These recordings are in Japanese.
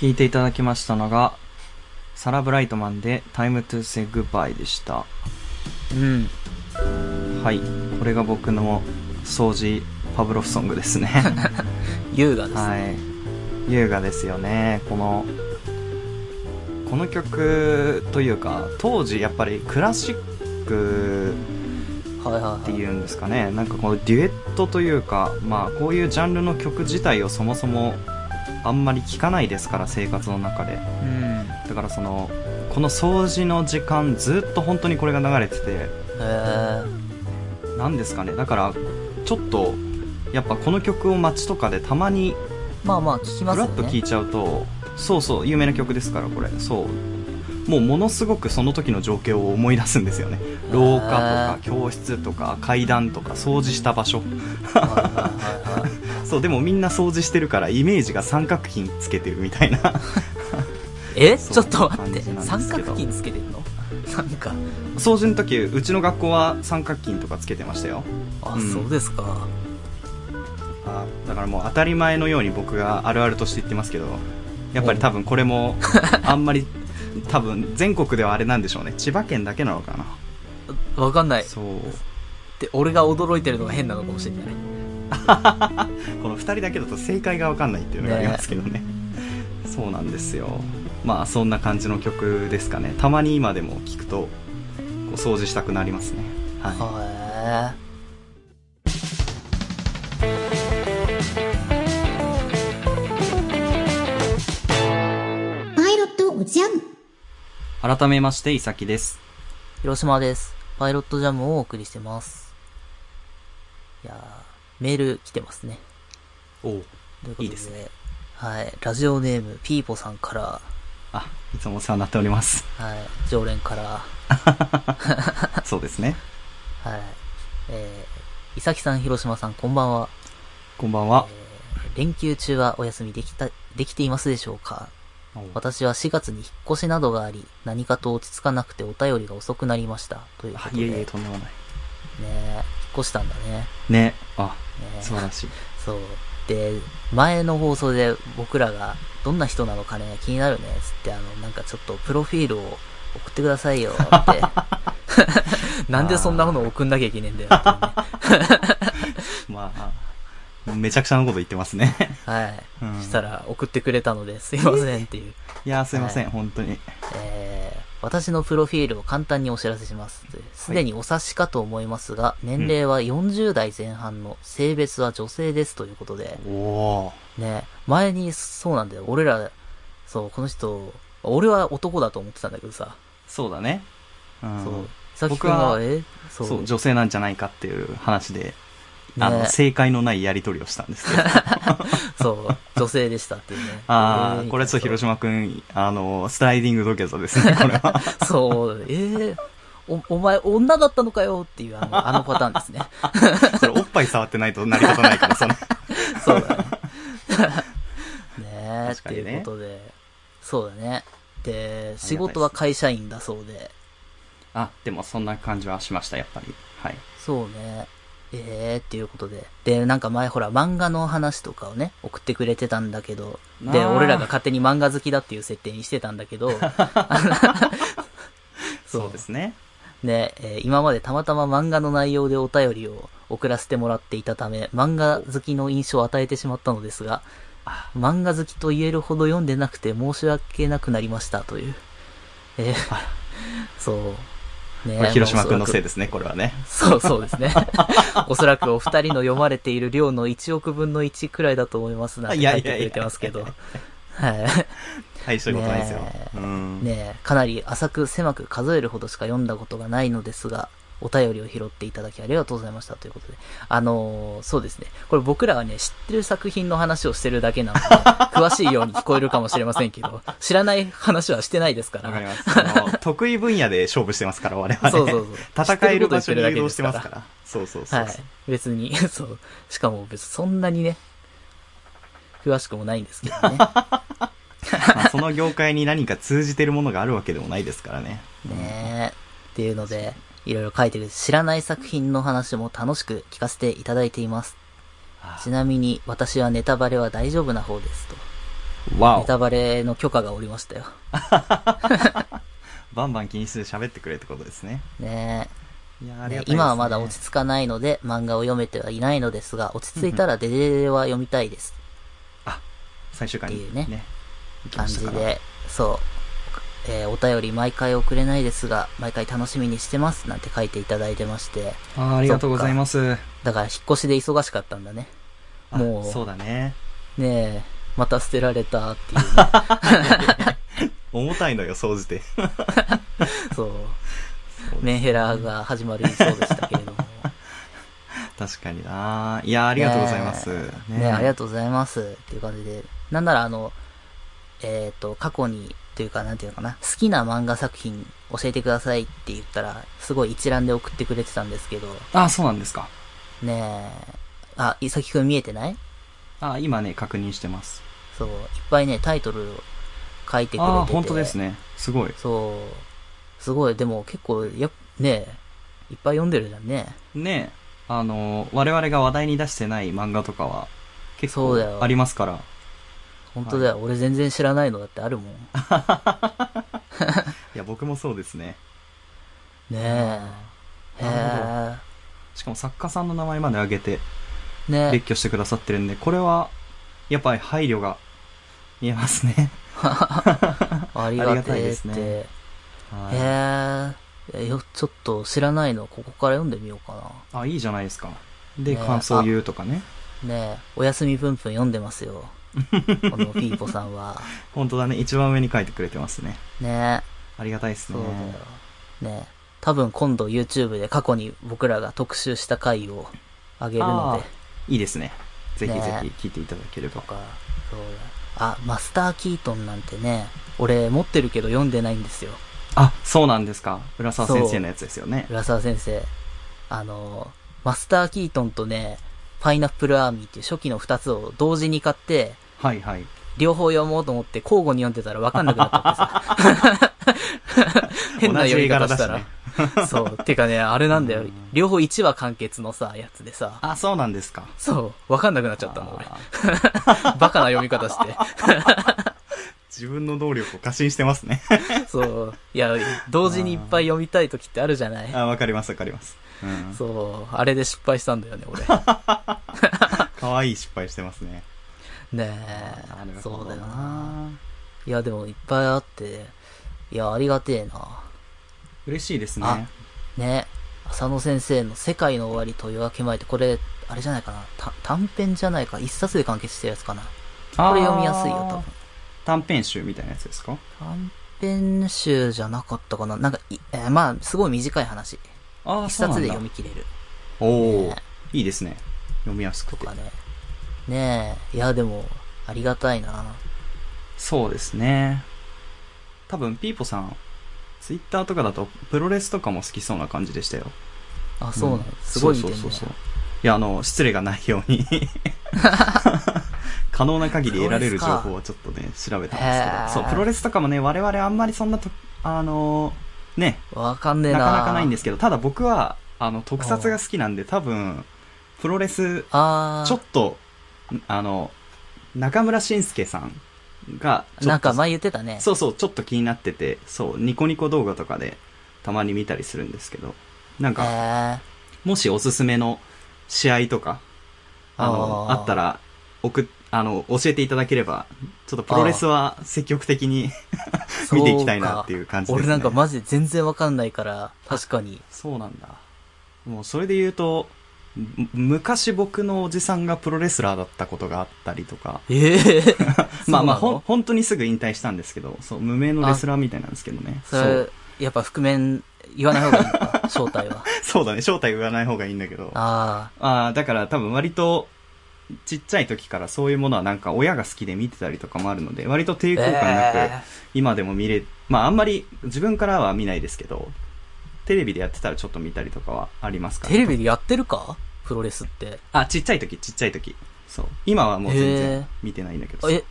聴いていただきましたのが、サラ・ブライトマンで Time to Say Goodbye でした。うん。はい。これが僕の掃除パブロフソングですね。優雅ですね。はい。優雅ですよね。この、この曲というか、当時やっぱりクラシック。っていうんですかね。なんかこのデュエットというか、まあこういうジャンルの曲自体をそもそもあんまり聴かないですから、生活の中で。うん。だからその、この掃除の時間ずっと本当にこれが流れてて、へえ。なんですかね。だから、ちょっと、やっぱこの曲を街とかでたまにまあまあ、聞きフますよね。ラッと聴いちゃうと、そうそう、有名な曲ですから、これ。そう。もうものすごくその時の情景を思い出すんですよね。廊下とか教室とか階段とか掃除した場所。そう、でもみんな掃除してるからイメージが三角筋つけてるみたいな。え？ちょっと待って三角筋つけてんの？なんか掃除の時、うちの学校は三角筋とかつけてましたよ。あ、うんそうですかあだからもう当たり前のように僕があるあるとして言ってますけど、やっぱり多分これも、あんまり、多分全国ではあれなんでしょうね。千葉県だけなのかな。わかんないそう。で俺が驚いてるのが変なのかもしれない この2人だけだと正解が分かんないっていうのがありますけどね。そうなんですよ。まあそんな感じの曲ですかね。たまに今でも聞くとこう掃除したくなりますね。はい。はパイロットジャム。改めましていさきです。い広島です。パイロットジャムをお送りしてます。いやーメール来てますね。おおということでいいですね。はい。ラジオネームピーポさんから。あいつもお世話になっております。はい。常連から。そうですね。はい。えー、いさきさん広島さんこんばんは。こんばんは。えー連休中はお休みできた、できていますでしょうか？私は4月に引っ越しなどがあり、何かと落ち着かなくてお便りが遅くなりました。ということで。あいえいえとんでもない。ね。え、越したんだね。ねあねえ素晴らしい そう。で、前の放送で僕らがどんな人なのかね、気になるね、つって、あの、なんかちょっとプロフィールを送ってくださいよ、って。なんでそんなもの送んなきゃいけねえんだよ。まあめちゃくちゃなこと言ってますねはい。うんしたら送ってくれたので、すいませんっていう。いやすいません、はい本当にえー私のプロフィールを簡単にお知らせします。すでにお察しかと思いますが、年齢は40代前半の性別は女性ですということで、おおね、前にそうなんだよ。俺ら、そう、この人、俺は男だと思ってたんだけどさ、そうだね。うん。そう、さきくんは、僕はえ？そそう、女性なんじゃないかっていう話で、あの、ね正解のないやり取りをしたんですけど。そう、女性でしたっていうね。ああ、えーこれちょっと広島くん、あの、スライディング土下座ですね、これは。そう、えーお、お前女だったのかよっていうあの、あのパターンですね。それおっぱい触ってないと成り立たないから、その。そうだね。ねえ、って確かにねいうことで。そうだね。で、仕事は会社員だそうで。あ、でもそんな感じはしました、やっぱり。はい。そうね。ええっていうことで。で、なんか前ほら漫画の話とかをね、送ってくれてたんだけど、で、俺らが勝手に漫画好きだっていう設定にしてたんだけど、そうですね。ね、えー今までたまたま漫画の内容でお便りを送らせてもらっていたため、漫画好きの印象を与えてしまったのですが、漫画好きと言えるほど読んでなくて申し訳なくなりましたという。えーそう。ね広島くんのせいで。ですね、これはね。そうそうですね。おそらくお二人の読まれている量の1億分の1くらいだと思いますなんて書いてくれてますけど。はい。はい、そういうことないですよ。ねえ、かなり浅く狭く数えるほどしか読んだことがないのですが、お便りを拾っていただきありがとうございましたということで。あのーそうですね。これ僕らがね、知ってる作品の話をしてるだけなので、詳しいように聞こえるかもしれませんけど、知らない話はしてないですから。わかります。得意分野で勝負してますから、我々。そうそうそう戦える場所に知ってること言ってるだけ移動してますから。そうそうそうそう。はい。別に、そう。しかも別にそんなにね、詳しくもないんですけどね。まあその業界に何か通じてるものがあるわけでもないですからね。ねえ。っていうので、いろいろ書いてる知らない作品の話も楽しく聞かせていただいています。ちなみに私はネタバレは大丈夫な方ですと。わお。ネタバレの許可がおりましたよ。バンバン気にして喋ってくれってことですね。ねいや、あえねりがたいです、ね。今はまだ落ち着かないので漫画を読めてはいないのですが、落ち着いたらデデデは読みたいです。最終回に、っていうね行き感。じで、そう、えーお便り毎回送れないですが、毎回楽しみにしてますなんて書いていただいてまして、あーありがとうございます。だから引っ越しで忙しかったんだね。あもうそうだね。ねえ、また捨てられたっていうね。重たいのよ、総じて。そう。メンヘラが始まりそうでしたけれども。確かにないや、ありがとうございます。ねえねえありがとうございます。っていう感じで。なんならあの、えっ、と、過去に、というか、なんていうのかな、好きな漫画作品教えてくださいって言ったら、すごい一覧で送ってくれてたんですけど、あ、そうなんですか。ねえ、あ、いさきくん見えてない？あ、今ね、確認してます。そう、いっぱいね、タイトルを書いてくれてて。あー、本当ですね。すごい。そう。すごい、でも結構、やっねえ、いっぱい読んでるじゃんね。ねあの、我々が話題に出してない漫画とかは、結構ありますから。本当だよ、俺全然知らないのだってあるもん。ね いや、僕もそうですね。え。へえ。しかも作家さんの名前まで挙げて、ね列挙してくださってるんで、これは、やっぱり配慮が見えますね。ありがたい。ですねへはえ。ちょっと知らないの、ここから読んでみようかい。あ、いいじゃないですか。で、ね感想言うとかね。な。ねえ、おやすみぷんぷん読んでますよ。このピーポさんは。本当だね。一番上に書いてくれてますね。ねありがたいですねそう。だよ。ね多分今度 YouTube で過去に僕らが特集した回をあげるので、いいですね。ぜひぜねひ聞いていただければと。か、そうだ。あ、マスター・キートンなんてね、俺持ってるけど読んでないんですよ。あ、そうなんですか。浦沢先生のやつですよね。浦沢先生。あの、マスター・キートンとね、パイナップル・アーミーっていう初期の二つを同時に買って、はいはい。両方読もうと思って交互に読んでたら分かんなくなっちゃってさ。変な読み方したら。同じそう。てかね、あれなんだようん。両方1話完結のさ、やつでさ。あ、そうなんですか。そう。分かんなくなっちゃったの、俺。バカな読み方して。自分の能力を過信してますね。そう。いや、同時にいっぱい読みたい時ってあるじゃない？あ、わかりますわかります。うん。そう。あれで失敗したんだよね、俺。可愛い失敗してますね。ねえ。そうだよな。な。いや、でもいっぱいあって、いや、ありがてえな。嬉しいですあね。ね浅野先生の世界の終わりと夜明け前って、これ、あれじゃないかな。た短編じゃないか。一冊で完結してるやつかな。これ読みやすいよ、多分。短編集みたいなやつですか？短編集じゃなかったかな。なんかい、えーまあ、すごい短い話。一冊で読。み切れる。おおね、いいですね。読みやすくてとか。ね。ねえ。いや、でも、ありがたいな。そうですね。多分、ピーポさん、ツイッターとかだと、プロレスとかも好きそうな感じでしたよ。あ、そうなの、んすごい見てそうそうそうそう。いや、あの、失礼がないように。可能な限り得られる情報をちょっとね、調べたんですけど。そう、プロレスとかもね、我々あんまりそんなと、あのね、わかんねえな。なかなかないんですけど、ただ僕は、あの、特撮が好きなんで、多分、プロレス。ちょっと、あの、中村慎介さんが、なんか前言ってたね。そうそう、ちょっと気になってて、そう、ニコニコ動画とかでたまに見たりするんですけど、なんか、へもしおすすめの試合とか、あの、あったら、送っ、あの、教えていただければ、ちょっとプロレスは積極的にー見ていきたいなっていう感じですね。俺なんかマジで全然わかんないから、確かに。そうなんだ。もうそれで言うと、む昔僕のおじさんがプロレスラーだったことがあったりとか、ええ まあまあ、ほん、本当にすぐ引退したんですけど、そう、無名のレスラーみたいなんですけどね。それ、やっぱ覆面言わない方がいいの？か、正体は。そうだね、正体言わない方がいいんだけど。ああだから多分割と、ちっちゃい時からそういうものはなんか親が好きで見てたりとかもあるので、割と抵あ。抗感なく、え今でも見れ、まああんまり自分からは見ないですけど、テレビでやってたらちょっと見たりとかはありますか？テレビでやってるか？プロレスって。あ、ちっちゃい時、ちっちゃい時。そう。今はもう全へ然ー見てないんだけど。え、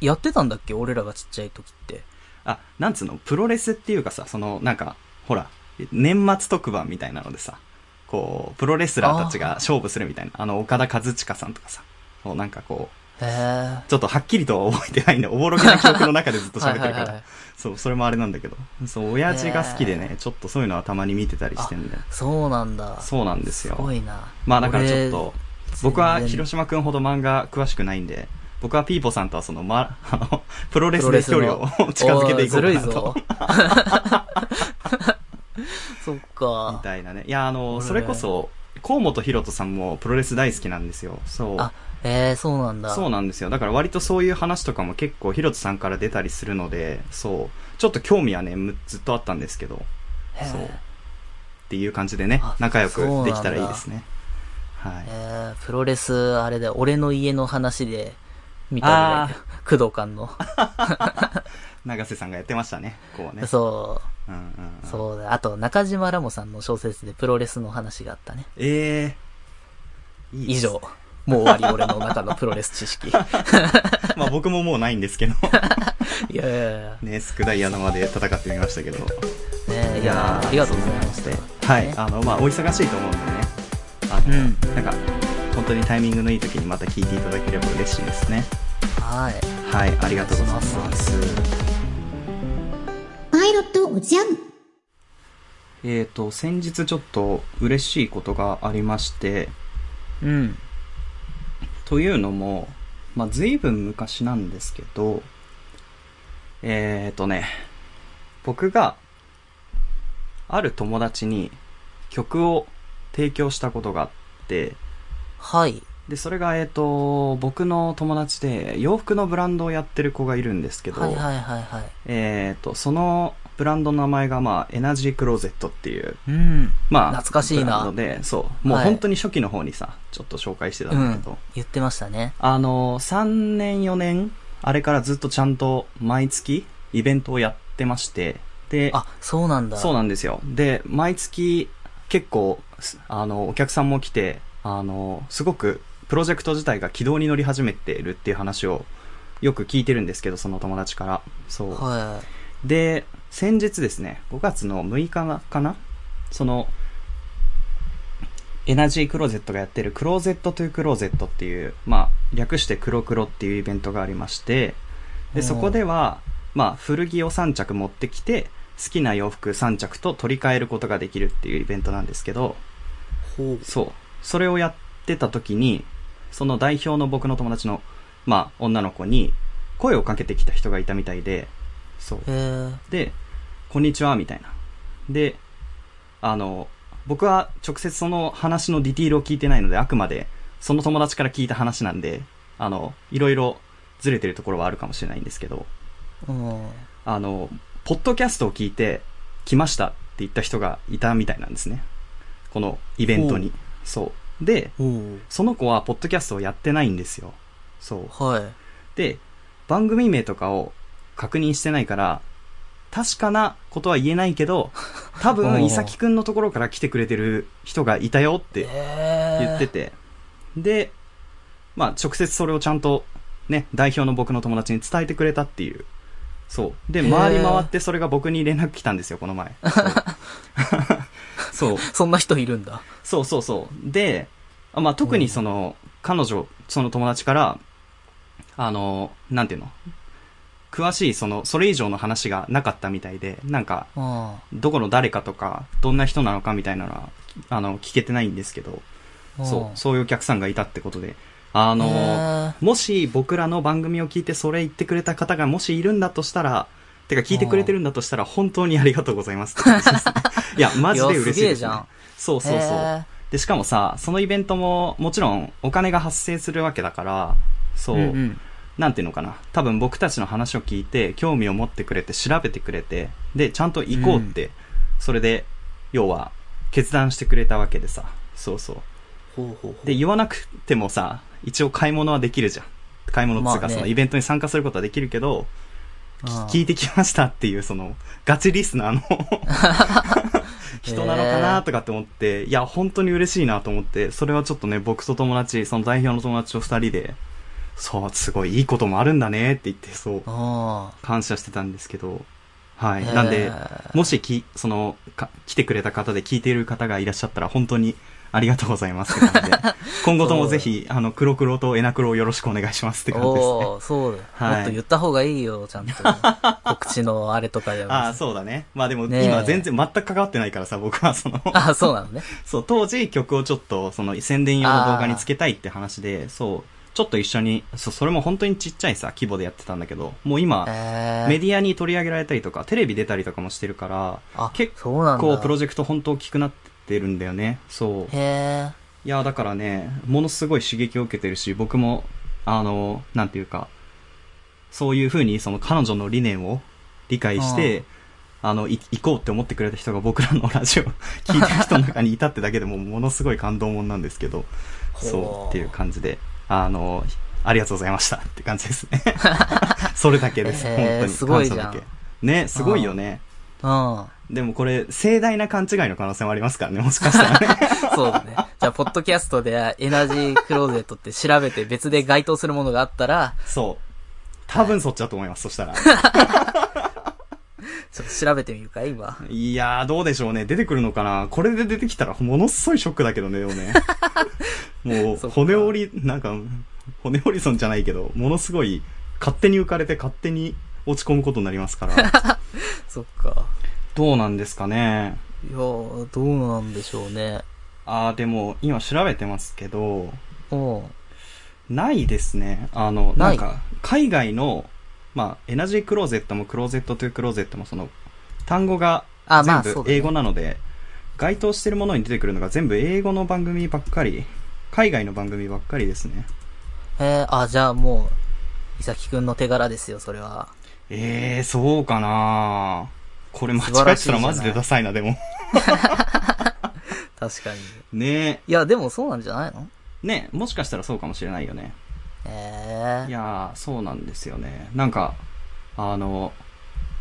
やってたんだっけ？俺らがちっちゃい時って。あ、なんつうの、プロレスっていうかさ、その、なんか、ほら、年末特番みたいなのでさ、こう、プロレスラーたちが勝負するみたいな、あの、岡田和親さんとかさ、そう、なんかこう、へちょっとはっきりとは覚えてないんで、おぼろげな記憶の中でずっと喋ってるから。はいはいはいそう、それもあれなんだけど。そう、親父が好きでね、ちょっとそういうのはたまに見てたりしてんだよ。そうなんだ。そうなんですよ。すごいな。まあだからちょっと、僕は広島くんほど漫画詳しくないんで、僕はピーポさんとはその、ま、あの、プロレスで距離を 近づけていこうかなとぞ。そっみか。たいなね。いや、あの、俺それこそ、河本ひろとさんもプロレス大好きなんですよ。そう。あ、えー、そうなんだ。そうなんですよ。だから割とそういう話とかも結構ひろとさんから出たりするので、そう。ちょっと興味はね、むずっとあったんですけど、そう。っていう感じでねあ、仲良くできたらいいですね。はい。えー、プロレス、あれで、俺の家の話で見たぐらあい。工藤館の。長瀬さんがやってましたね。こうね。そう。うんうんうん。そうだ。あと、中島ラモさんの小説でプロレスの話があったね。ええいいです以上。もう終わり、俺の中のプロレス知識。い まあ僕ももうないんですけど、やいやいや。ね、スクダイヤのまで戦ってみましたけど。ねいやありがとうございました。はい。ねあの、まあお忙しいと思うんでね。あの、うんなんか、本当にタイミングのいい時にまた聞いていただければ嬉しいですね。はい。はい、ありがとうございます。パイロットおじゃん。えっ、と、先日ちょっと嬉しいことがありまして、うん。というのも、まあ、随分昔なんですけど、えっ、とね、僕が、ある友達に曲を提供したことがあって、はい。で、それが、えっ、と、僕の友達で洋服のブランドをやってる子がいるんですけど、はいはいはいはい。えっ、と、そのブランドの名前が、まあ、エナジークローゼットっていう、うん。まあ、懐かしいなブランドで、そう、もうはい本当に初期の方にさ、ちょっと紹介してたんだけど、言ってましたね。あの、3年4年、あれからずっとちゃんと毎月イベントをやってまして、で、あ、そうなんだ。そうなんですよ。で、毎月結構、すあの、お客さんも来て、あの、すごくプロジェクト自体が軌道に乗り始めてるっていう話をよく聞いてるんですけど、その友達から。そう。はで、先日ですね、5月の6日かな？その、エナジークローゼットがやってるクローゼットトゥクローゼットっていう、まあ、略して黒黒っていうイベントがありまして、で、そこでは、まあ、古着を3着持ってきて、好きな洋服3着と取り替えることができるっていうイベントなんですけど。そう。それをやってた時に、その代表の僕の友達の、まあ、女の子に声をかけてきた人がいたみたいで、そう。で、こんにちは、みたいな。で、あの、僕は直接その話のディティールを聞いてないので、あくまでその友達から聞いた話なんで、あの、いろいろずれてるところはあるかもしれないんですけど、うん。あの、ポッドキャストを聞いて来ましたって言った人がいたみたいなんですね。このイベントに。そう。で、その子はポッドキャストをやってないんですよ。そう。はい。で、番組名とかを確認してないから、確かなことは言えないけど、多お分、ういさきくんのところから来てくれてる人がいたよってえ言ってて、で、まあ、直接それをちゃんと、ね、代表の僕の友達に伝えてくれたっていう。そう。で、回り回ってそれが僕に連絡来たんですよ、この前。そう。そう。そんな人いるんだ。そうそうそう。で、あまあ、特にその、彼女、その友達から、あの、なんていうの？詳しい、その、それ以上の話がなかったみたいで、なんか、うん。どこの誰かとか、どんな人なのかみたいなのは、あの、聞けてないんですけど、そう、そういうお客さんがいたってことで、あの、へもし僕らの番組を聞いてそれ言ってくれた方がもしいるんだとしたら、てか聞いてくれてるんだとしたら本当にありがとうございます。いや、マジで嬉しいです、ね。いやすげえじゃんそうそうそう。で、しかもさ、そのイベントももちろんお金が発生するわけだから、そう、うんうん。なんていうのかな。多分僕たちの話を聞いて、興味を持ってくれて、調べてくれて、で、ちゃんと行こうって、それで、要は、決断してくれたわけでさ。そうそう。ほうほうほう。で、言わなくてもさ、一応買い物はできるじゃん。買い物っていうか、そのイベントに参加することはできるけど、うん聞いてきましたっていう、その、ガチリスナーの 人なのかなとかって思って、いや、本当に嬉しいなと思って、それはちょっとね、僕と友達、その代表の友達と二人で、そう、すごいいいこともあるんだねって言って、そう、あ感謝してたんですけど、はい。なんで、もしき、その、か、来てくれた方で聞いている方がいらっしゃったら、本当にありがとうございますって感じで。今後ともぜひ、あの、黒黒とエナクロをよろしくお願いしますって感じですね。そうだ。はいもっと言った方がいいよ、ちゃんと。告知のあれとかでも。ああ、そうだね。まあでも、今全然全く関わってないからさ、僕はその、あ、そうなのね。そう、当時曲をちょっと、その宣伝用の動画につけたいって話で、そう、ちょっと一緒に、そう、それも本当にちっちゃいさ、規模でやってたんだけど、もう今、えー。メディアに取り上げられたりとか、テレビ出たりとかもしてるから、あ、結。構プロジェクト本当大きくなってるんだよね。そう。へいや、だからね、ものすごい刺激を受けてるし、僕も、あの、なんていうか、そういう風にその彼女の理念を理解して、あの、い行こうって思ってくれた人が僕らのラジオ聞いてる人の中にいたってだけでもものすごい感動もんなんですけど、そうっていう感じで、あの、ありがとうございましたって感じですね。それだけです、本当に。すごいじゃんね、すごいよね。ー。うん。でもこれ、盛大な勘違いの可能性もありますからね、もしかしたらね。そうだね。じゃあ、ポッドキャストでエナジークローゼットって調べて別で該当するものがあったら、そう。多分そっちだと思います、そしたら。ちょっと調べてみるかい今。いやー、どうでしょうね。出てくるのかなこれで出てきたらものすごいショックだけどね、でもね。もそう骨折り、なんか、骨折り損じゃないけど、ものすごい、勝手に浮かれて勝手に落ち込むことになりますから。そっか。どうなんですかね。いやー、どうなんでしょうね。あー、でも、今調べてますけど、ないですね。あの、なんか、海外の、まあ、エナジークローゼットもクローゼットトゥクローゼットもその、単語が全部英語なので、該当してるものに出てくるのが全部英語の番組ばっかり、海外の番組ばっかりですね。へえ、あ、じゃあもう、いさきくんの手柄ですよ、それは。えー、そうかなこれ間違えたらマジでダサいな、でも。確かに。ねいや、でもそうなんじゃないの？え、ねえもしかしたらそうかもしれないよね。へえ。いやー、そうなんですよね。なんか、あの、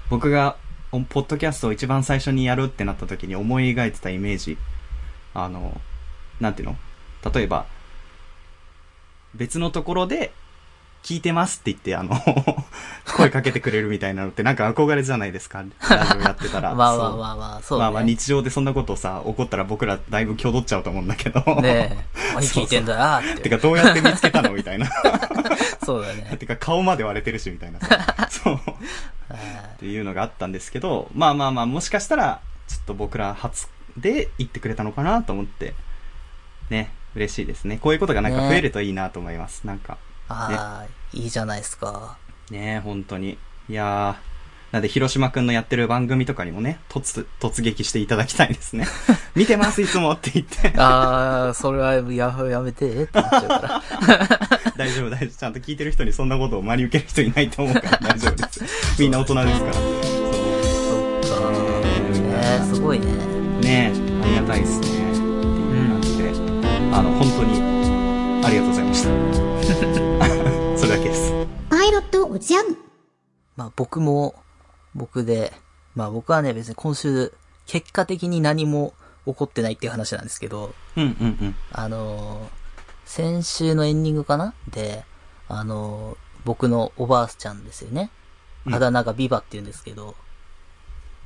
僕が、おポッドキャストを一番最初にやるってなった時に思い描いてたイメージ、あの、なんていうの？例えば、別のところで、聞いてますって言って、あの、声かけてくれるみたいなのってなんか憧れじゃないですか。ラジオやってたら。まあまあまあまあ、そうね。まあまあ日常でそんなことをさ、起こったら僕らだいぶ挙動っちゃうと思うんだけど。ねえ、何聞いてんだよ、っててかどうやって見つけたのみたいな。そうだね。てか顔まで割れてるしみたいなさ。そう。っていうのがあったんですけど、まあまあまあ、もしかしたら、ちょっと僕ら初で言ってくれたのかなと思って、ね、嬉しいですね。こういうことがなんか増えるといいなと思います。なんか、ああ、いいじゃないですか。ね、本当に。いやー、なんで、広島くんのやってる番組とかにもね、突、突撃していただきたいですね。見てます、いつもって言って。ああ、それはややめて、って言っちゃうから。大丈夫、大丈夫。ちゃんと聞いてる人にそんなことを真に受ける人いないと思うから大丈夫です。みんな大人ですから。そうそっか。ねえ、すごいね。ねえ、ありがたいですね。あの、本当に、ありがとうございました。それだけです。パイロットおじゃん。まあ僕も、僕で、まあ僕はね別に今週、結果的に何も起こってないっていう話なんですけど、うんうんうん。あのー先週のエンディングかな？で、あのー僕のおばあちゃんですよね。うんあだ名がビバって言うんですけど、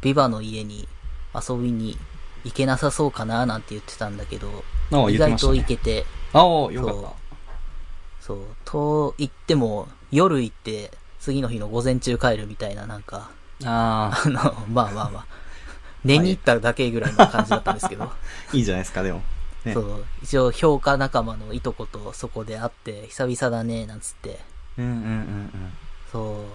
ビバの家に遊びに行けなさそうかななんて言ってたんだけど、意外と。行けて、ああ、よかった。そう、と言っても、夜行って、次の日の午前中帰るみたいな、なんか、ああの、まあまあまあ、寝に行っただけぐらいの感じだったんですけど、あ、いいじゃないですか、でも。ね。そう、一応評価仲間のいとことそこで会って、久々だね、なんつって、うんうんうんそ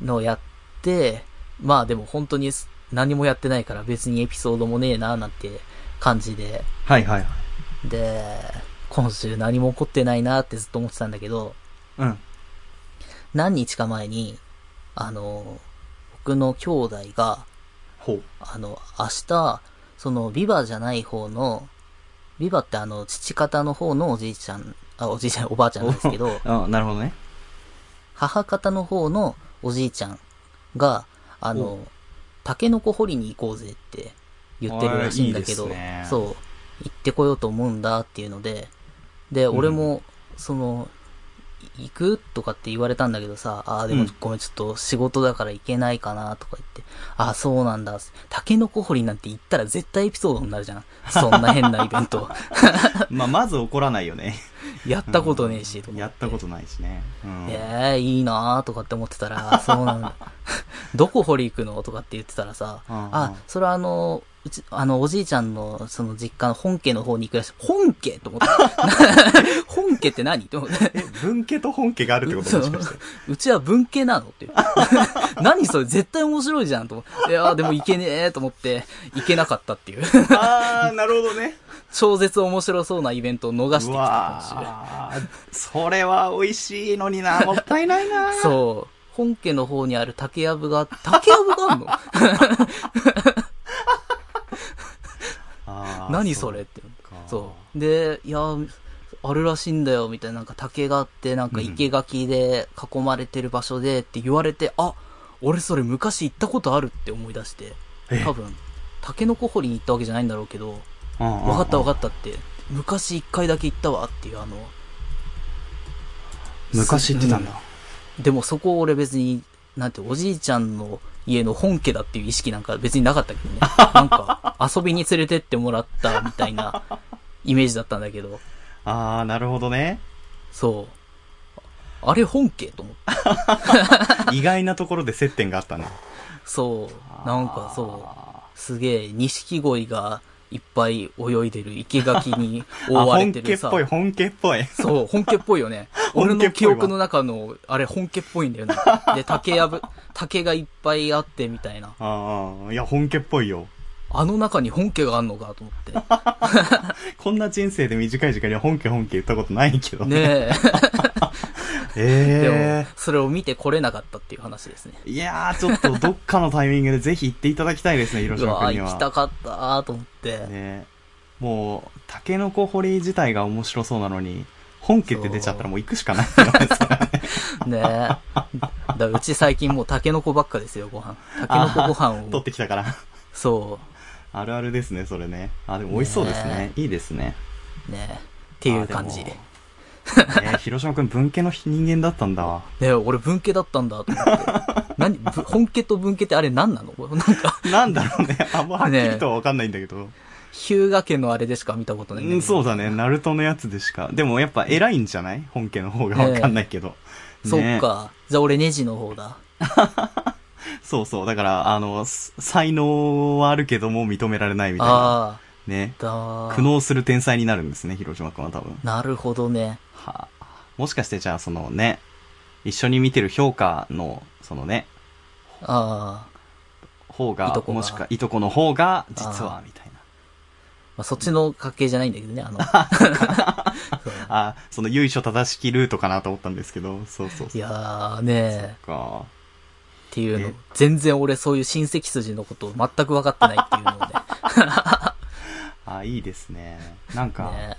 う、のやって、まあでも本当に何もやってないから別にエピソードもねえな、なんて感じで、はいはいはい。で、今週何も起こってないなってずっと思ってたんだけど、うん。何日か前に、あの、僕の兄弟が、ほう。あの、明日、その、ビバじゃない方の、ビバってあの、父方の方のおじいちゃん、あ、おじいちゃん、おばあちゃんなんですけど、あなるほどね。母方の方のおじいちゃんが、あのお、タケノコ掘りに行こうぜって言ってるらしいんだけど、あいいねそう、行ってこようと思うんだっていうので、で、俺も、その、行くとかって言われたんだけどさ、ああ、でもうんごめん、ちょっと仕事だから行けないかなとか言って、ああ、そうなんだ。タケノコ掘りなんて行ったら絶対エピソードになるじゃん。そんな変なイベント。まあ、まず怒らないよね。やったことねえし、と思ってやったことないしね。うん。ええいいなーとかって思ってたら、あ そうなんだ。どこ掘り行くのとかって言ってたらさ、うんうんあ、それはあの、うち、あの、おじいちゃんの、その実家の本家の方に行くらしい。本家と思って。本家って何？と思って。え、文家と本家があるってこともし。うちは文系なのって。何それ？絶対面白いじゃんと思って。いやーでもいけねえと思って、いけなかったっていう。あー、なるほどね。超絶面白そうなイベントを逃してうきたわー、それは美味しいのにな、もったいないな。そう。本家の方にある竹やぶが、竹やぶがあんの？何それって。か。そう。で、いや、あるらしいんだよ、みたいな、なんか竹があって、なんか生垣で囲まれてる場所でって言われて、あ、俺それ昔行ったことあるって思い出して、え。多分、タケノコ掘りに行ったわけじゃないんだろうけど、わわかったわかっったって、昔一回だけ行ったわっていうあの、た。昔言ってたんだ。でもそこ俺別に、なんて、おじいちゃんの家の本家だっていう意識なんか別になかったけどね。なんか、遊びに連れてってもらったみたいなイメージだったんだけど、あー、なるほどね。そう。あれ本家と思って。意外なところで接点があったね。そう。なんかそう。すげえ、錦鯉がいっぱい泳いでる生垣に あ、覆われ本てるさ。家っぽい、本家っぽい。そう、本家っぽいよね。俺の記憶の中の、あれ本家っぽいんだよね。で、竹やぶ、竹がいっぱいあってみたいな。ああ、いや、本家っぽいよ。あの中に本家があんのかと思って。こんな人生で短い時間には本家本家言ったことないけど。ねえ。でえも、それを見て来れなかったっていう話ですね。えいやー、ちょっとどっかのタイミングでぜひ行っていただきたいですね、広島君には。行きたかったーと思って。ねもう、タケノコ掘り自体が面白そうなのに、本家って出ちゃったらもう行くしかないよねそれはねねえ。だうち最近もうタケノコばっかですよ、ご飯。タケノコご飯 取っを。てきたから。そあるあるですね、それね。あ、でも美味しそうですね。ねいいですね。う。ねえ。っていう感じ。あでもえー広島くん文系の人間だったんだわ。ねえ、俺文系だったんだと思って。何ぶ本家と文系ってあれ何なの？なんか、なんだろうね。あんまはっきりとはわかんないんだけど。日向家のあれでしか見たことないんだけど。うん、そうだね。ナルトのやつでしか。でもやっぱ偉いんじゃない？本家の方がわかんないけど。そっねか。じゃあ俺ネジの方だ。そうそう。だから、あの、す才能はあるけども認められないみたいな。あね。苦悩する天才になるんですね、広島君は多分。なるほどね。はあ、もしかしてじゃあそのね、一緒に見てる評価の、そのね、ああ。方が、いとこがもしくはいとこの方が、実あは、みたいな。まあ、そっちの家系じゃないんだけどね、あの。あ、その由緒正しきルートかなと思ったんですけど、そうそうそう。いやーねそっか。っていうのえ、全然俺そういう親戚筋のことを全く分かってないっていうのをね。あ、いいですね。なんか、ね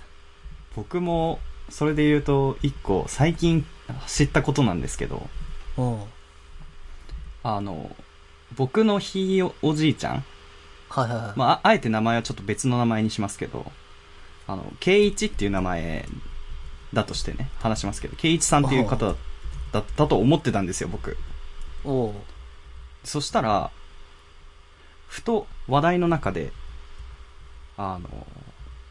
僕も、それで言うと、一個、最近知ったことなんですけど、うん。あの、僕のひいおじいちゃん、はいはいはい。まあ、ああえて名前はちょっと別の名前にしますけど、あの、圭一っていう名前だとしてね、話しますけど、圭一さんっていう方だったと思ってたんですよ、僕。おうそしたら、ふと話題の中で、あの、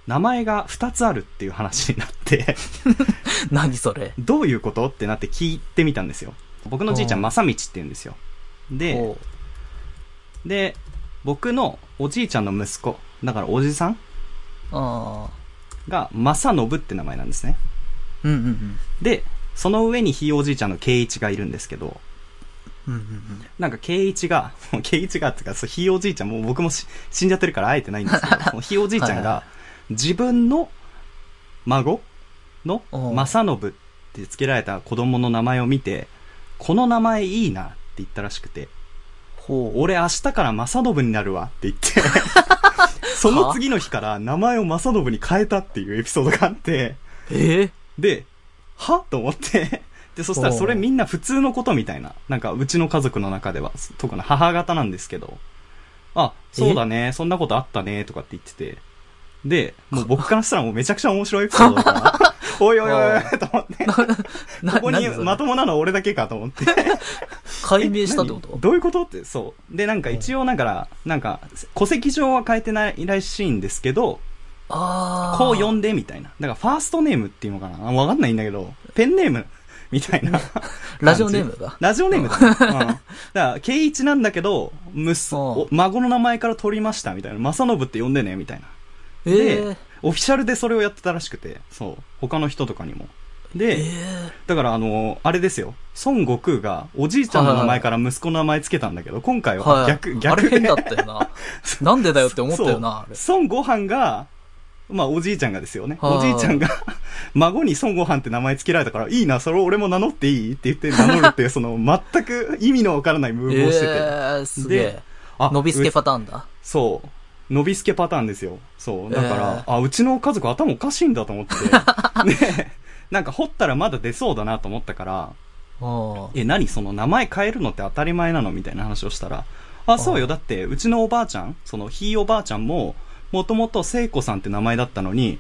名前が2つあるっていう話になって、何それ？どういうこと？ってなって聞いてみたんですよ。僕のじいちゃん、うん正道って言うんですよ。で、で、僕のおじいちゃんの息子、だからおじさん？が、正信って名前なんですね。うんうんうん。で、その上にひいおじいちゃんの圭一がいるんですけど、うんうんうん。なんか圭一が、圭一がっていうか、そうひいおじいちゃん、もう僕もし死んじゃってるから会えてないんですけど、そのひいおじいちゃんが、自分の孫の正信って付けられた子供の名前を見て、この名前いいなって言ったらしくて、ほう。俺明日から正信になるわって言って、その次の日から名前を正信に変えたっていうエピソードがあって、ええで、はと思って、で、そしたらそれみんな普通のことみたいな。なんかうちの家族の中では、特に母方なんですけど、あ、そうだね、そんなことあったね、とかって言ってて、で、もう僕からしたらもうめちゃくちゃ面白いエピソードだから、おいおいおいおいと思って、な、ここにまともなのは俺だけかと思って。解明したってこ何とどういうこと？って、そう。で、なんか一応だから、なんか、戸籍上は変えてないらしいんですけど。こう呼んでみたいな。だからファーストネームっていうのかな？わかんないんだけど、ペンネームみたいな。ラジオネームが？ラジオネームだ、ね。うん。だから、圭一なんだけど、息子、お孫の名前から取りましたみたいな。正信って呼んでねみたいな。えで、えオフィシャルでそれをやってたらしくて、そう。他の人とかにも。で、ええだからあの、あれですよ。孫悟空がおじいちゃんの名前から息子の名前つけたんだけど、今回ははい。逆、逆で。あれ変だったよな。なんでだよって思ったよな、孫悟飯が、まあおじいちゃんがですよね。はいおじいちゃんが、孫に孫悟飯って名前つけられたから、いいな、それを俺も名乗っていいって言って名乗るっていう、その全く意味のわからないムーブをしてて。ええすげえで。あ伸びすけうパターンだ。そう。伸びすけパターンですよ。そう。だから、えあ、うちの家族頭おかしいんだと思って。で、なんか掘ったらまだ出そうだなと思ったから、うんえ、何？その名前変えるのって当たり前なの？みたいな話をしたら、あ、そうよ。だって、うちのおばあちゃん、そのひいおばあちゃんも、もともと聖子さんって名前だったのに、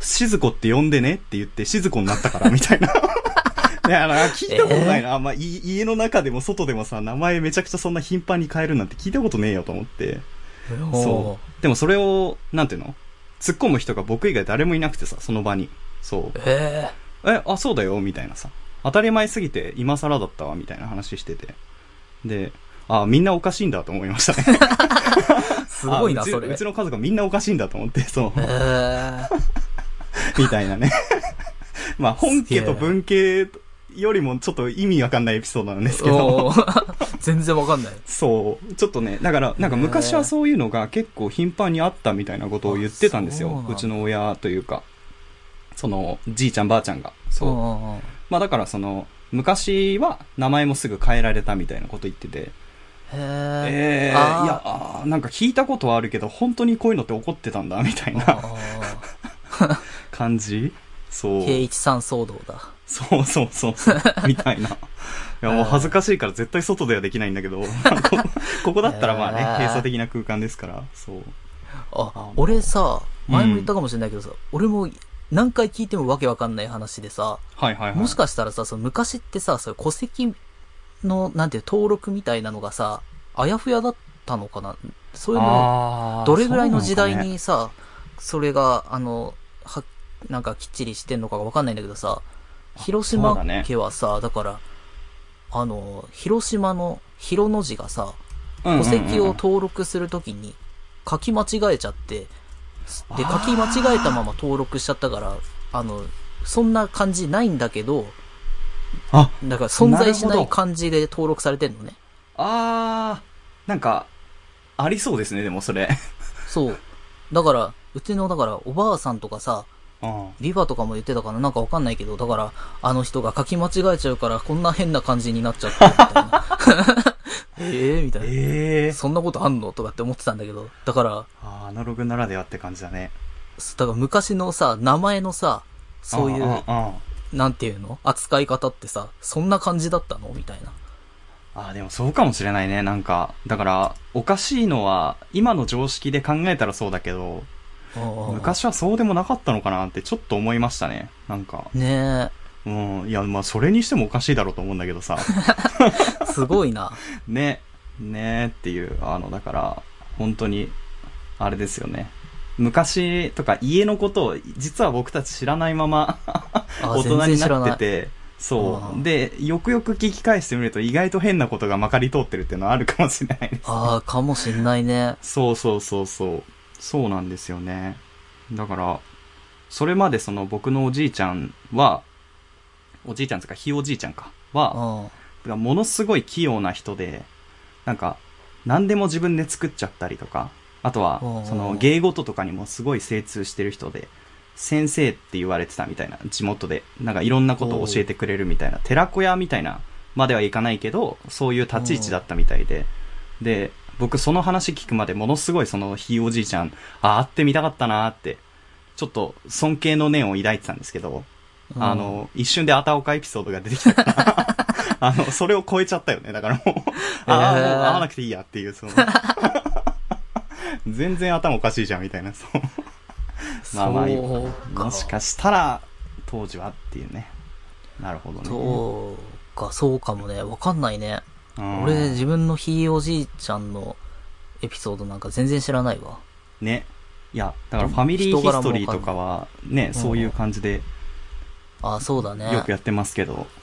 静子って呼んでねって言って静子になったから、みたいな。い や、なんか聞いたことないな。まあ、い家の中でも外でもさ、名前めちゃくちゃそんな頻繁に変えるなんて聞いたことねえよと思って。そう。でもそれを、なんていうの？突っ込む人が僕以外誰もいなくてさ、その場に。そう。ええ、あ、そうだよ、みたいなさ。当たり前すぎて今更だったわ、みたいな話してて。で、あ、みんなおかしいんだと思いましたね。えすごいな、あうちそれ。うちの家族みんなおかしいんだと思って、そうえ。えみたいなね。まあ、本家と文家よりもちょっと意味わかんないエピソードなんですけど。全然わかんない。そう。ちょっとね、だから、なんか昔はそういうのが結構頻繁にあったみたいなことを言ってたんですようちの親というか。その、じいちゃんばあちゃんが。そう。まあだからその、昔は名前もすぐ変えられたみたいなこと言ってて。へえええー、いや、なんか聞いたことはあるけど、本当にこういうのって起こってたんだ、みたいな感じ？そう。圭一さん騒動だ。そうそうそうそう。みたいな。いや、もう恥ずかしいから絶対外ではできないんだけど、こ こだったらまあね閉鎖的な空間ですから、そう。あ、俺さ、前も言ったかもしれないけどさ、俺も何回聞いてもわけわかんない話でさ、はいはいはい。もしかしたらさ、その昔ってさ、そ戸籍の、なんていう、登録みたいなのがさ、あやふやだったのかな。そういうの、どれぐらいの時代にさ、それが、あの、は、なんかきっちりしてんのかがわかんないんだけどさ、広島家はさ、だから、あの、広島の広の字がさ、戸籍を登録するときに書き間違えちゃって、で、書き間違えたまま登録しちゃったから、あの、そんな感じないんだけど、あ、だから存在しない漢字で登録されてんのね。あー、なんか、ありそうですね、でもそれ。そう。だから、うちの、だから、おばあさんとかさ、うん。リバとかも言ってたかな？なんかわかんないけど、だから、あの人が書き間違えちゃうから、こんな変な感じになっちゃった、みたいな。ええみたいな。ええそんなことあんの？とかって思ってたんだけど、だから、あーアナログならではって感じだね。だから昔のさ、名前のさ、そういう、なんていうの？扱い方ってさ、そんな感じだったの？みたいな。ああ、でもそうかもしれないね。なんか、だから、おかしいのは、今の常識で考えたらそうだけど、昔はそうでもなかったのかなってちょっと思いましたね。なんか、ねうん。いや、まあ、それにしてもおかしいだろうと思うんだけどさ。え、すごいな。ね、ねっていう、あの、だから、本当に、あれですよね。昔とか家のことを、実は僕たち知らないまま、あ大人になってい。て、そうう。んで、よくよく聞き返してみると意外と変なことがまかり通ってるっていうのはあるかもしれないです。ああ、かもしんないね。そうそうそうそう。そうなんですよね。だから、それまでその僕のおじいちゃんは、おじいちゃんつうかひいおじいちゃんか、うは、ん。ものすごい器用な人で、なんか、何でも自分で作っちゃったりとか、あとはうん、その芸事とかにもすごい精通してる人で、先生って言われてたみたいな、地元で。なんかいろんなことを教えてくれるみたいな、寺子屋みたいなまではいかないけど、そういう立ち位置だったみたいで。で、僕その話聞くまでものすごいそのひいおじいちゃん、あ、会ってみたかったなーって、ちょっと尊敬の念を抱いてたんですけど、うんあの、一瞬であたおかエピソードが出てきたから、あの、それを超えちゃったよね。だからもう、ああ、もう会わなくていいやっていう、その、全然頭おかしいじゃんみたいな、そう。まあまあ。もしかしたら、当時はっていうね。なるほどね。そうか、そうかもね。わかんないね。うん俺、自分のひいおじいちゃんのエピソードなんか全然知らないわ。ね。いや、だからファミリーヒストリーとかは、ね、んそういう感じであ、そうだね。よくやってますけど、あ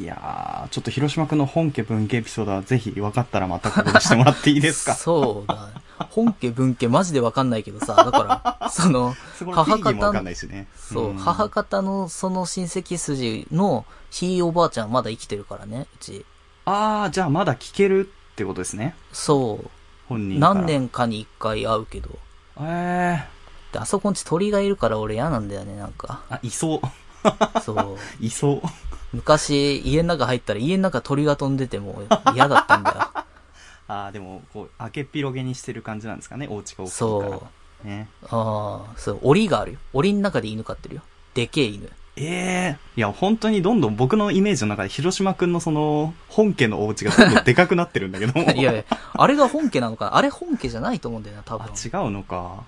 いやー、ちょっと広島くんの本家文家エピソードはぜひ分かったらまたここでしてもらっていいですか？そうだね。本家文家マジでわかんないけどさ、だから、その、母方ないしね。そう、ん母方のその親戚筋のひいおばあちゃんまだ生きてるからね、うち。あー、じゃあまだ聞けるってことですね。そう。本人。何年かに一回会うけど。えー、で、あそこんち鳥がいるから俺嫌なんだよね、なんか。あ、いそう。そう。いそう。昔、家の中入ったら家の中鳥が飛んでても嫌だったんだよ。あー、でも、こう、開けっ広げにしてる感じなんですかね、お家が大きいから。そう。ね。ああ、そう、檻があるよ。檻の中で犬飼ってるよ。でけえ犬。ええいや、本当にどんどん僕のイメージの中で広島くんのその、本家のお家がどんどん でかくなってるんだけども。いやいや、あれが本家なのか？なあれ本家じゃないと思うんだよな、多あ、分。違うのか。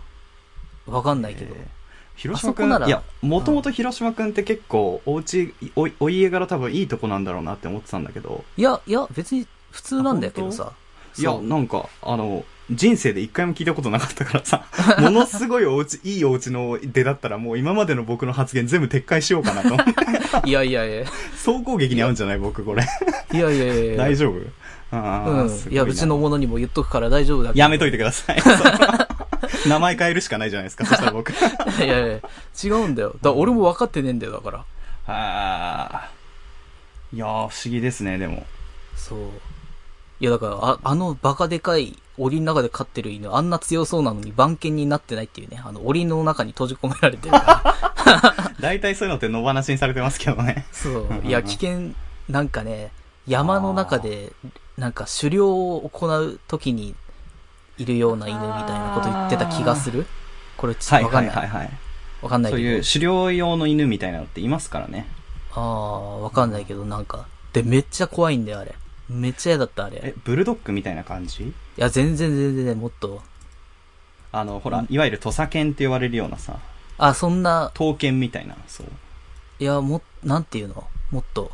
わかんないけど。えー広島くん、いや、もともと広島くんって結構、お家、おお家柄多分いいとこなんだろうなって思ってたんだけど、いや、いや、別に普通なんだけどさ。いや、なんか、あの、人生で一回も聞いたことなかったからさ、ものすごいお家、いいお家の出だったらもう今までの僕の発言全部撤回しようかなと思って。いやいやいや、総攻撃に合うんじゃない僕これ。いやいやいや。大丈夫？うん。いや、うちの者にも言っとくから大丈夫だけど。やめといてください。名前変えるしかないじゃないですか、そしたら僕。いやいや違うんだよ。だ俺も分かってねえんだよ、だから。はあ。いやー、不思議ですね、でも。そう。いや、だから、あ、あのバカでかい檻の中で飼ってる犬、あんな強そうなのに番犬になってないっていうね。あの、檻の中に閉じ込められてるから。大体そういうのって野放しにされてますけどね。そう いや、危険、なんかね、山の中で、なんか狩猟を行う時にいるような犬みたいなこと言ってた気がするこれ、ちょっはいとわかんない。はいはいはい。わかんないけど。そういう狩猟用の犬みたいなのっていますからね。ああ、わかんないけど、なんか。で、めっちゃ怖いんだよ、あれ。めっちゃ嫌だった、あれ。え、ブルドッグみたいな感じ？いや、全然全然ね、もっと。あの、ほら、いわゆる土佐犬って言われるようなさ、あ、そんな、刀剣みたいな、そう。いや、も、なんていうの？もっと、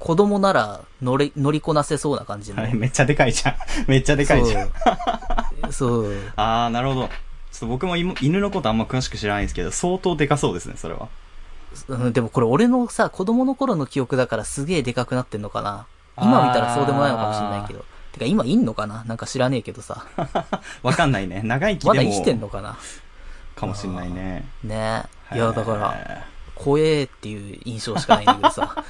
子供なら乗り、乗りこなせそうな感じの。めっちゃでかいじゃん。めっちゃでかいじゃん。そう。そう。あー、なるほど。ちょっと僕も犬犬のことあんま詳しく知らないんですけど、相当でかそうですね、それは。うん、でもこれ俺のさ、子供の頃の記憶だからすげえでかくなってんのかな。今見たらそうでもないのかもしれないけど。てか今いんのかな？なんか知らねえけどさ。わかんないね。長生きでも。まだ生きてんのかな？かもしんないね。ねえ。いや、だから、へ怖えっていう印象しかないんだけどさ。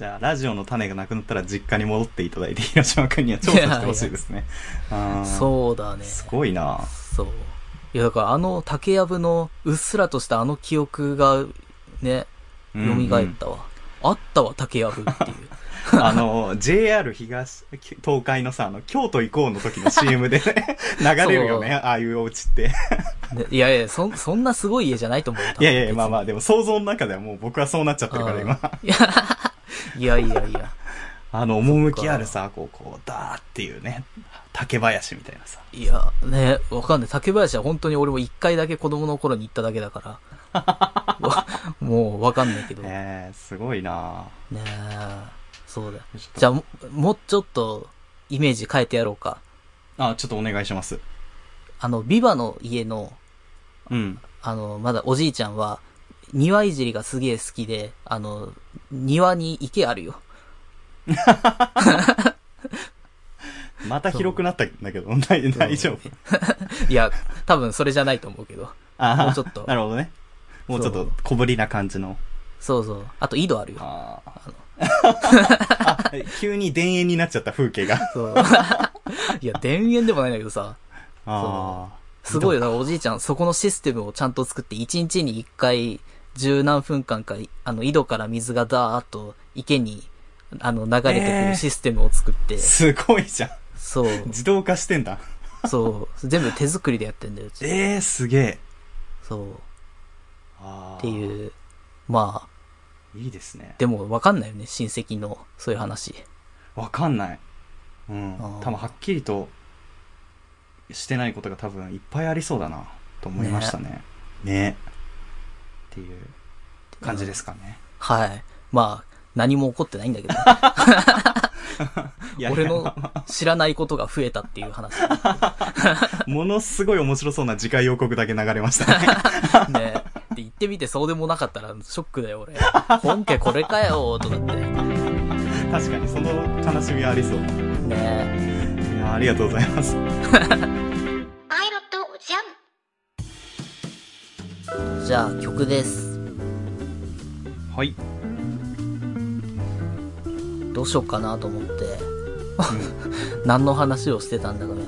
ーじゃあ、ラジオの種がなくなったら実家に戻っていただいて、広島君には調査してほしいですね。そうだね。すごいなそう。いや、だからあの竹やぶのうっすらとしたあの記憶がね、蘇ったわ。あったわ、竹やぶっていう。あの、JR 東、東海のさ、あの、京都行こうの時の CM でね、流れるよね、ああいうお家って。ねいやいや、そ、そんなすごい家じゃないと思ういやいや、まあまあ、でも想像の中ではもう僕はそうなっちゃってるから、今。いや、いやいや。あの、趣あるさ、こう、こう、ダーっていうね、竹林みたいなさ。いや、ね、わかんない。竹林は本当に俺も一回だけ子供の頃に行っただけだから。わもうわかんないけど。ねえー、すごいなえ。そうだ。じゃあも、もうちょっと、イメージ変えてやろうか。あ、ちょっとお願いします。あの、ビバの家の、うん。あの、まだおじいちゃんは、庭いじりがすげえ好きで、あの、庭に池あるよ。また広くなったんだけど、大大丈夫？いや、多分それじゃないと思うけど。あーもうちょっとなるほどね。もうちょっと小ぶりな感じの。そうそう。あと井戸あるよ。あー あ急に田園になっちゃった風景が。そう。いや、田園でもないんだけどさ、あすごいよ。おじいちゃん、そこのシステムをちゃんと作って、一日に一回、十何分間か、あの、井戸から水がダーッと池に、あの、流れてくえーるシステムを作って、あ。すごいじゃん。そう、自動化してんだ。そう、全部手作りでやってんだよ。ええー、すげえ。そう、あっていう、まあ、う。いいですね。でもわかんないよね、親戚の、そういう話。わかんない。うん。多分はっきりとしてないことが多分いっぱいありそうだな、と思いましたね。ねっていう感じですかね。はい。まあ、何も起こってないんだけど、いや俺の知らないことが増えたっていう話。ものすごい面白そうな次回予告だけ流れましたね。ねで、言ってみてそうでもなかったらショックだよ、俺。本家これかよ、とかって。確かにその悲しみはありそう。ねいや、ありがとうございます。パイロットおじゃん。じゃあ曲です。はい。どうしようかなと思って、何の話をしてたんだかね、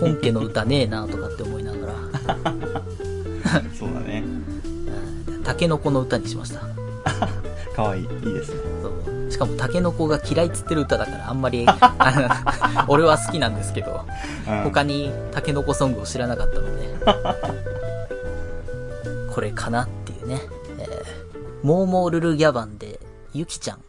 本家の歌ねえなとかって思いながら、そうだね。うんタケノコの歌にしました。かわいい。いいですね。そうしかもタケノコが嫌いっつってる歌だからあんまり、俺は好きなんですけど、うん、他にタケノコソングを知らなかったので、これかなっていうね。えー、モーモールルギャバンで、ゆきちゃん。